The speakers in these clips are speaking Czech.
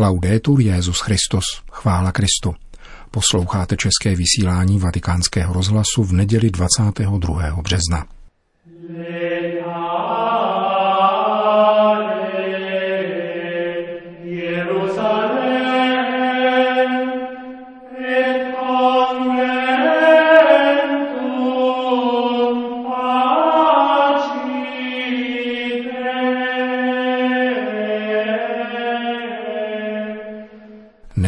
Laudetur Jezus Christus, chvála Kristu. Posloucháte české vysílání Vatikánského rozhlasu v neděli 22. března.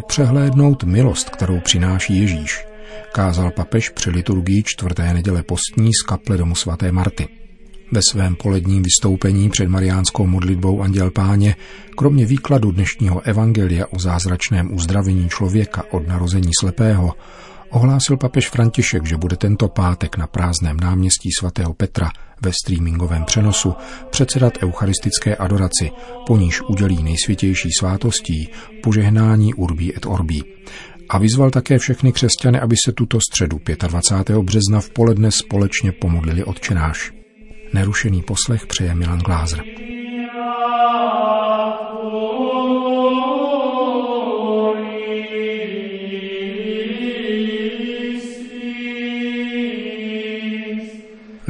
Nepřehlédnout milost, kterou přináší Ježíš, kázal papež při liturgii čtvrté neděle postní z kaple domu svaté Marty. Ve svém poledním vystoupení před mariánskou modlitbou Anděl Páně, kromě výkladu dnešního evangelia o zázračném uzdravení člověka od narození slepého, ohlásil papež František, že bude tento pátek na prázdném náměstí svatého Petra ve streamingovém přenosu předsedat eucharistické adoraci, po níž udělí nejsvětější svátostí požehnání Urbí et Orbí. A vyzval také všechny křesťany, aby se tuto středu 25. března v poledne společně pomodlili odčenáš. Nerušený poslech přeje Milan Glázer.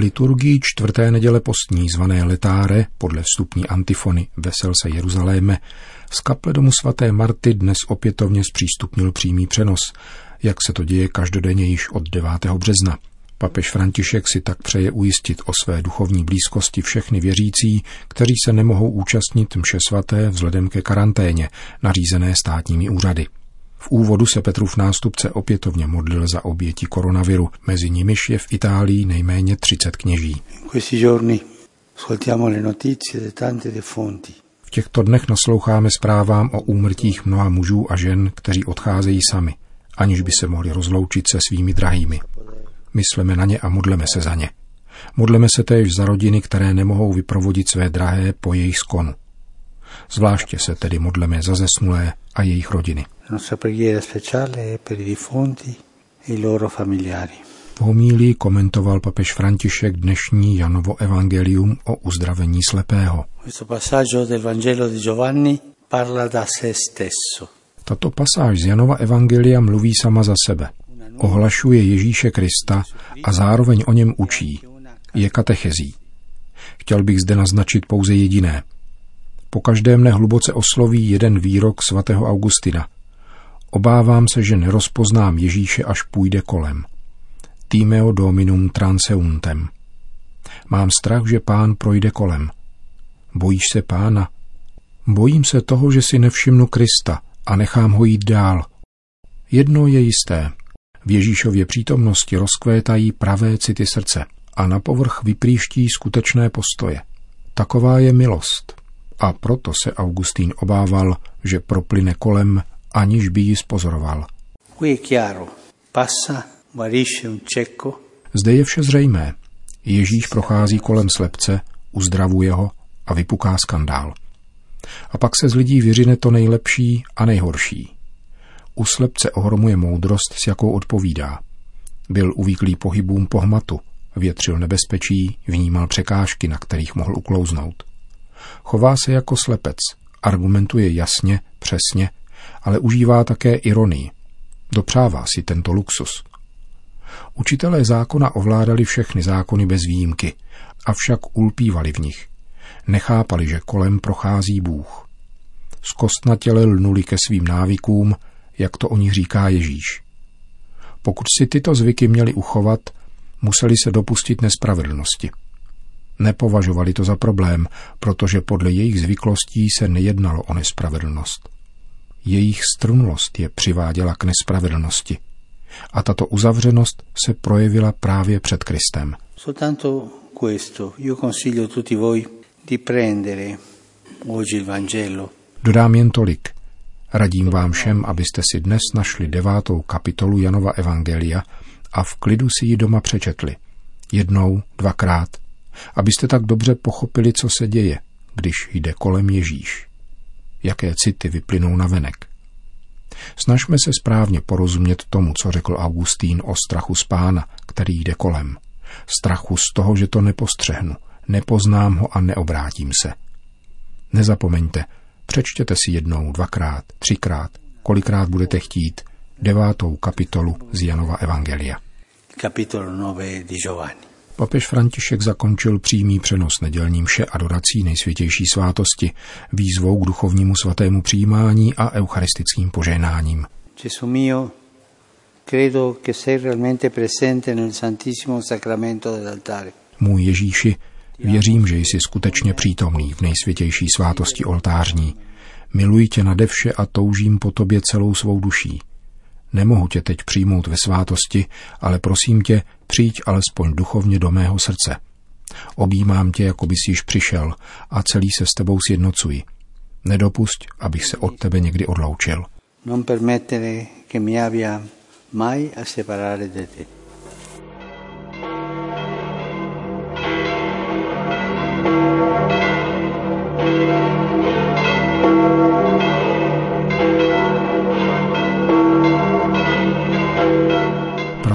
Liturgii čtvrté neděle postní zvané letáre podle vstupní antifony Vesel se Jeruzaléme z kaple domu svaté Marty dnes opětovně zpřístupnil přímý přenos, jak se to děje každodenně již od 9. března. Papež František si tak přeje ujistit o své duchovní blízkosti všechny věřící, kteří se nemohou účastnit mše svaté vzhledem ke karanténě, nařízené státními úřady. V úvodu se Petrův nástupce opětovně modlil za oběti koronaviru, mezi nimiž je v Itálii nejméně 30 kněží. V těchto dnech nasloucháme zprávám o úmrtích mnoha mužů a žen, kteří odcházejí sami, aniž by se mohli rozloučit se svými drahými. Mysleme na ně a modleme se za ně. Modleme se též za rodiny, které nemohou vyprovodit své drahé po jejich skonu. Zvláště se tedy modleme za zesnulé a jejich rodiny. V homílii komentoval papež František dnešní Janovo evangelium o uzdravení slepého. Tato pasáž z Janova evangelia mluví sama za sebe. Ohlašuje Ježíše Krista a zároveň o něm učí. Je katechezí. Chtěl bych zde naznačit pouze jediné – po každé mne hluboce osloví jeden výrok svatého Augustina. Obávám se, že nerozpoznám Ježíše, až půjde kolem. Timeo dominum transeuntem. Mám strach, že pán projde kolem. Bojíš se pána? Bojím se toho, že si nevšimnu Krista a nechám ho jít dál. Jedno je jisté. V Ježíšově přítomnosti rozkvétají pravé city srdce a na povrch vypříští skutečné postoje. Taková je milost a proto se Augustín obával, že proplyne kolem, aniž by ji spozoroval. Zde je vše zřejmé. Ježíš prochází kolem slepce, uzdravuje ho a vypuká skandál. A pak se z lidí vyřine to nejlepší a nejhorší. U slepce ohromuje moudrost, s jakou odpovídá. Byl uvíklý pohybům pohmatu, větřil nebezpečí, vnímal překážky, na kterých mohl uklouznout. Chová se jako slepec, argumentuje jasně, přesně, ale užívá také ironii. Dopřává si tento luxus. Učitelé zákona ovládali všechny zákony bez výjimky, avšak ulpívali v nich. Nechápali, že kolem prochází Bůh. Zkostnatěle lnuli ke svým návykům, jak to o nich říká Ježíš. Pokud si tyto zvyky měli uchovat, museli se dopustit nespravedlnosti. Nepovažovali to za problém, protože podle jejich zvyklostí se nejednalo o nespravedlnost. Jejich strnulost je přiváděla k nespravedlnosti. A tato uzavřenost se projevila právě před Kristem. Soltanto questo, io consiglio tutti voi di prendere oggi il Vangelo. Dodám jen tolik. Radím vám všem, abyste si dnes našli devátou kapitolu Janova Evangelia a v klidu si ji doma přečetli. Jednou, dvakrát, abyste tak dobře pochopili, co se děje, když jde kolem Ježíš. Jaké city vyplynou na venek. Snažme se správně porozumět tomu, co řekl Augustín o strachu z pána, který jde kolem. Strachu z toho, že to nepostřehnu, nepoznám ho a neobrátím se. Nezapomeňte, Přečtěte si jednou, dvakrát, třikrát, kolikrát budete chtít, devátou kapitolu z Janova Evangelia. Capitolo 9 di Giovanni. Papež František zakončil přímý přenos nedělní mše adorací nejsvětější svátosti, výzvou k duchovnímu svatému přijímání a eucharistickým požehnáním. Gesù mio, credo che sei realmente presente nel Santissimo Sacramento dell'altare. Můj Ježíši, věřím, že jsi skutečně přítomný v nejsvětější svátosti oltářní. Miluji tě nade vše a toužím po tobě celou svou duší. Nemohu tě teď přijmout ve svátosti, ale prosím tě, přijď alespoň duchovně do mého srdce. Objímám tě, jako bys již přišel a celý se s tebou sjednocuji. Nedopusť, abych se od tebe někdy odloučil. Non permettere che mi abbia mai a separare da te.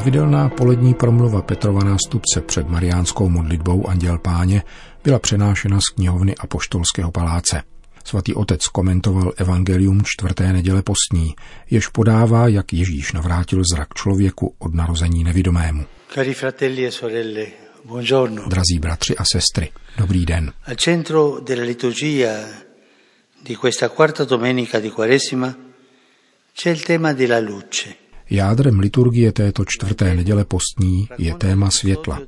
Pravidelná polední promluva Petrova nástupce před mariánskou modlitbou Anděl Páně byla přenášena z knihovny Apoštolského paláce. Svatý otec komentoval evangelium čtvrté neděle postní, jež podává, jak Ježíš navrátil zrak člověku od narození nevidomému. Cari fratelli e sorelle, buongiorno. Drazí bratři a sestry, dobrý den. Al centro della liturgia di questa quarta domenica di Quaresima c'è il tema della luce. Jádrem liturgie této čtvrté neděle postní je téma světla.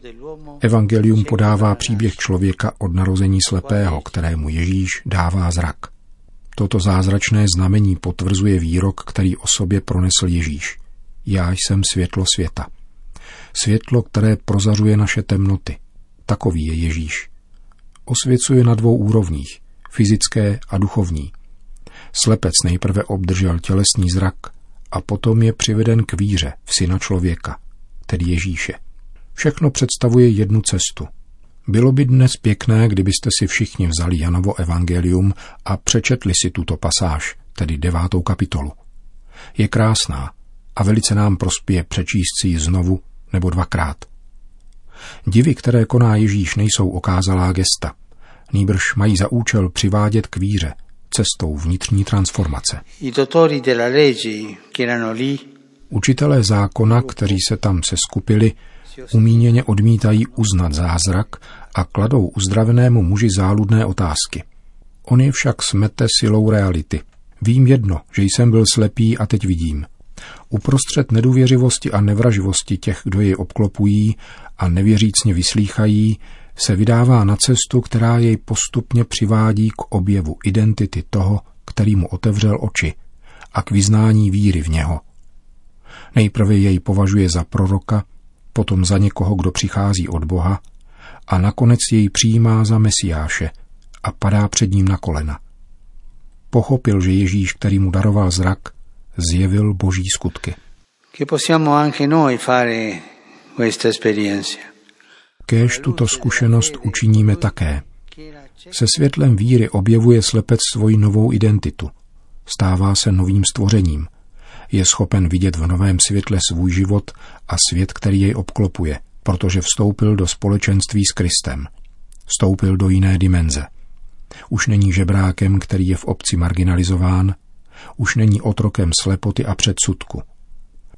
Evangelium podává příběh člověka od narození slepého, kterému Ježíš dává zrak. Toto zázračné znamení potvrzuje výrok, který o sobě pronesl Ježíš. Já jsem světlo světa. Světlo, které prozařuje naše temnoty. Takový je Ježíš. Osvěcuje na dvou úrovních, fyzické a duchovní. Slepec nejprve obdržel tělesný zrak, a potom je přiveden k víře v syna člověka, tedy Ježíše. Všechno představuje jednu cestu. Bylo by dnes pěkné, kdybyste si všichni vzali Janovo evangelium a přečetli si tuto pasáž, tedy devátou kapitolu. Je krásná a velice nám prospěje přečíst si ji znovu nebo dvakrát. Divy, které koná Ježíš, nejsou okázalá gesta. Nýbrž mají za účel přivádět k víře – cestou vnitřní transformace. Učitelé zákona, kteří se tam seskupili, umíněně odmítají uznat zázrak a kladou uzdravenému muži záludné otázky. On je však smete silou reality. Vím jedno, že jsem byl slepý a teď vidím. Uprostřed nedůvěřivosti a nevraživosti těch, kdo je obklopují a nevěřícně vyslýchají, se vydává na cestu, která jej postupně přivádí k objevu identity toho, který mu otevřel oči a k vyznání víry v něho. Nejprve jej považuje za proroka, potom za někoho, kdo přichází od Boha a nakonec jej přijímá za mesiáše a padá před ním na kolena. Pochopil, že Ježíš, který mu daroval zrak, zjevil boží skutky. Che possiamo anche noi fare questa esperienza. Kéž tuto zkušenost učiníme také. Se světlem víry objevuje slepec svoji novou identitu. Stává se novým stvořením. Je schopen vidět v novém světle svůj život a svět, který jej obklopuje, protože vstoupil do společenství s Kristem. Vstoupil do jiné dimenze. Už není žebrákem, který je v obci marginalizován, už není otrokem slepoty a předsudku.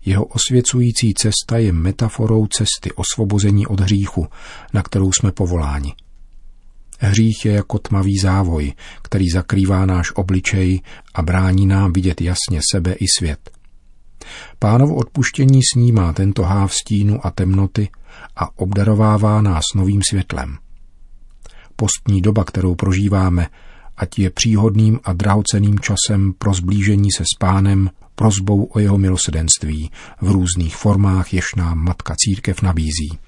Jeho osvěcující cesta je metaforou cesty osvobození od hříchu, na kterou jsme povoláni. Hřích je jako tmavý závoj, který zakrývá náš obličej a brání nám vidět jasně sebe i svět. Pánovo odpuštění snímá tento háv stínu a temnoty a obdarovává nás novým světlem. Postní doba, kterou prožíváme, ať je příhodným a drahoceným časem pro zblížení se s pánem, prozbou o jeho milosedenství v různých formách, jež nám Matka Církev nabízí.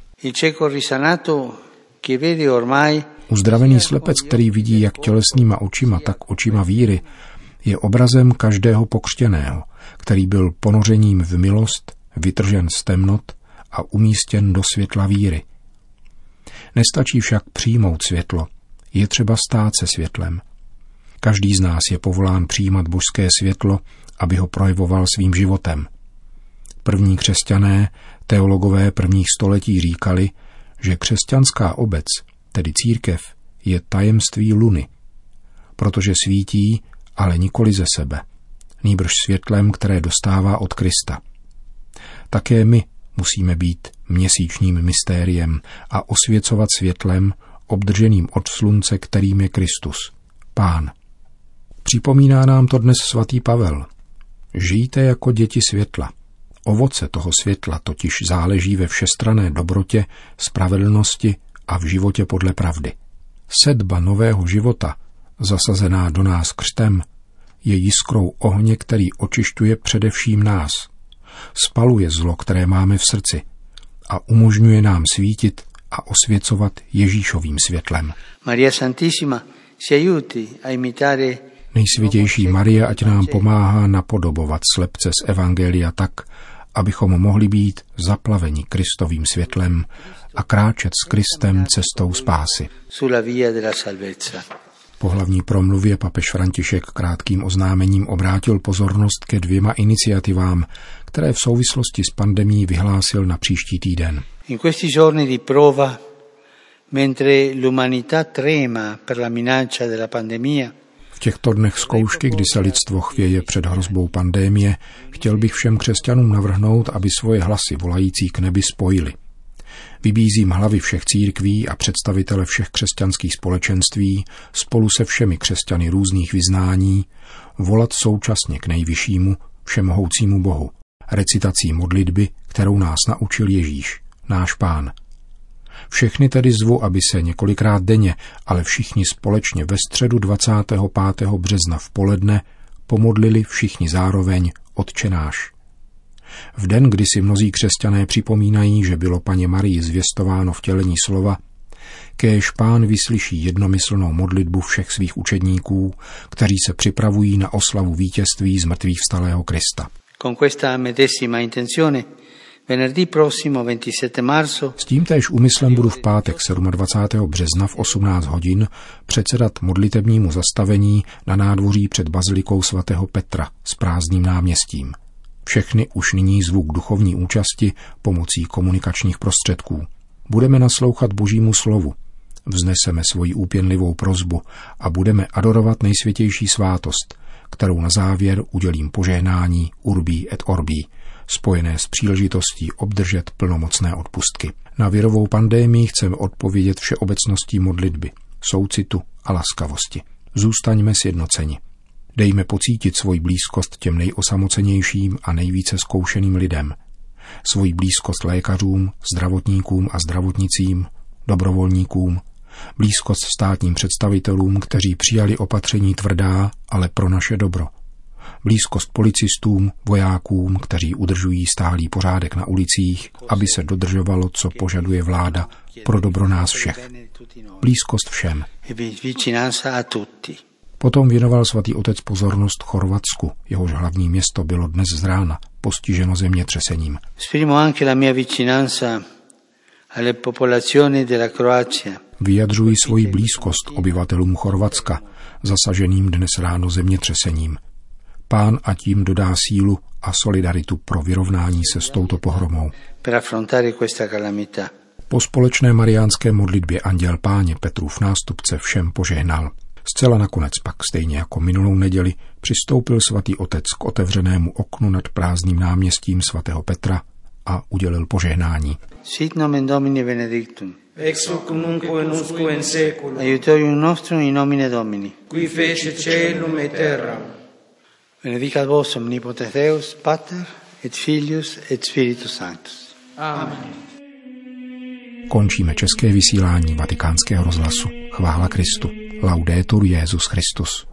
Uzdravený slepec, který vidí jak tělesnýma očima, tak očima víry, je obrazem každého pokřtěného, který byl ponořením v milost, vytržen z temnot a umístěn do světla víry. Nestačí však přijmout světlo, je třeba stát se světlem. Každý z nás je povolán přijímat božské světlo aby ho projevoval svým životem. První křesťané, teologové prvních století říkali, že křesťanská obec, tedy církev, je tajemství luny, protože svítí ale nikoli ze sebe, nýbrž světlem, které dostává od Krista. Také my musíme být měsíčním mystériem a osvěcovat světlem, obdrženým od slunce, kterým je Kristus, Pán. Připomíná nám to dnes svatý Pavel. Žijte jako děti světla. Ovoce toho světla totiž záleží ve všestrané dobrotě, spravedlnosti a v životě podle pravdy. Sedba nového života, zasazená do nás křtem, je jiskrou ohně, který očišťuje především nás. Spaluje zlo, které máme v srdci a umožňuje nám svítit a osvěcovat Ježíšovým světlem. Maria Santissima si aiuti a imitare Nejsvětější Marie, ať nám pomáhá napodobovat slepce z Evangelia tak, abychom mohli být zaplaveni Kristovým světlem a kráčet s Kristem cestou spásy. Po hlavní promluvě papež František krátkým oznámením obrátil pozornost ke dvěma iniciativám, které v souvislosti s pandemí vyhlásil na příští týden. In questi giorni di prova, mentre l'umanità trema per la minaccia della pandemia, těchto dnech zkoušky, kdy se lidstvo chvěje před hrozbou pandémie, chtěl bych všem křesťanům navrhnout, aby svoje hlasy volající k nebi spojili. Vybízím hlavy všech církví a představitele všech křesťanských společenství spolu se všemi křesťany různých vyznání volat současně k nejvyššímu, všemohoucímu Bohu, recitací modlitby, kterou nás naučil Ježíš, náš pán. Všechny tedy zvu, aby se několikrát denně, ale všichni společně ve středu 25. března v poledne pomodlili všichni zároveň Otčenáš. V den, kdy si mnozí křesťané připomínají, že bylo paně Marii zvěstováno vtělení slova, kéž pán vyslyší jednomyslnou modlitbu všech svých učedníků, kteří se připravují na oslavu vítězství z mrtvých vstalého Krista. con questa medesima intenzione, venerdì prossimo 27 marzo S tímtéž úmyslem budu v pátek 27. března v 18 hodin předsedat modlitebnímu zastavení na nádvoří před bazilikou svatého Petra s prázdným náměstím. Všechny už nyní zvu k duchovní účasti pomocí komunikačních prostředků. Budeme naslouchat Božímu slovu, vzneseme svoji úpěnlivou prozbu a budeme adorovat nejsvětější svátost, kterou na závěr udělím požehnání Urbí et Orbí, spojené s příležitostí obdržet plnomocné odpustky. Na virovou pandémii chceme odpovědět všeobecností modlitby, soucitu a laskavosti. Zůstaňme sjednoceni. Dejme pocítit svoji blízkost těm nejosamocenějším a nejvíce zkoušeným lidem. Svoji blízkost lékařům, zdravotníkům a zdravotnicím, dobrovolníkům, blízkost státním představitelům, kteří přijali opatření tvrdá, ale pro naše dobro. Blízkost policistům, vojákům, kteří udržují stálý pořádek na ulicích, aby se dodržovalo, co požaduje vláda pro dobro nás všech. Blízkost všem. Potom věnoval svatý otec pozornost Chorvatsku, jehož hlavní město bylo dnes z rána postiženo zemětřesením. Vyjadřuji svoji blízkost obyvatelům Chorvatska, zasaženým dnes ráno zemětřesením. Pán a tím dodá sílu a solidaritu pro vyrovnání se s touto pohromou. per affrontare questa calamità. Po společné mariánské modlitbě anděl páně Petrův nástupce všem požehnal. Zcela nakonec pak, stejně jako minulou neděli, přistoupil svatý otec k otevřenému oknu nad prázdným náměstím svatého Petra a udělil požehnání. Sit nomen Domini benedictum. ex hoc nunc et usque in saecula, Aiutorium nostrum in nomine Domini. qui fece celum et terra. Benedicat vos omnipotens Deus, Pater et Filius et Spiritus Sanctus. Amen. Končíme české vysílání vatikánského rozhlasu. Chvála Kristu. Laudetur Jezus Christus.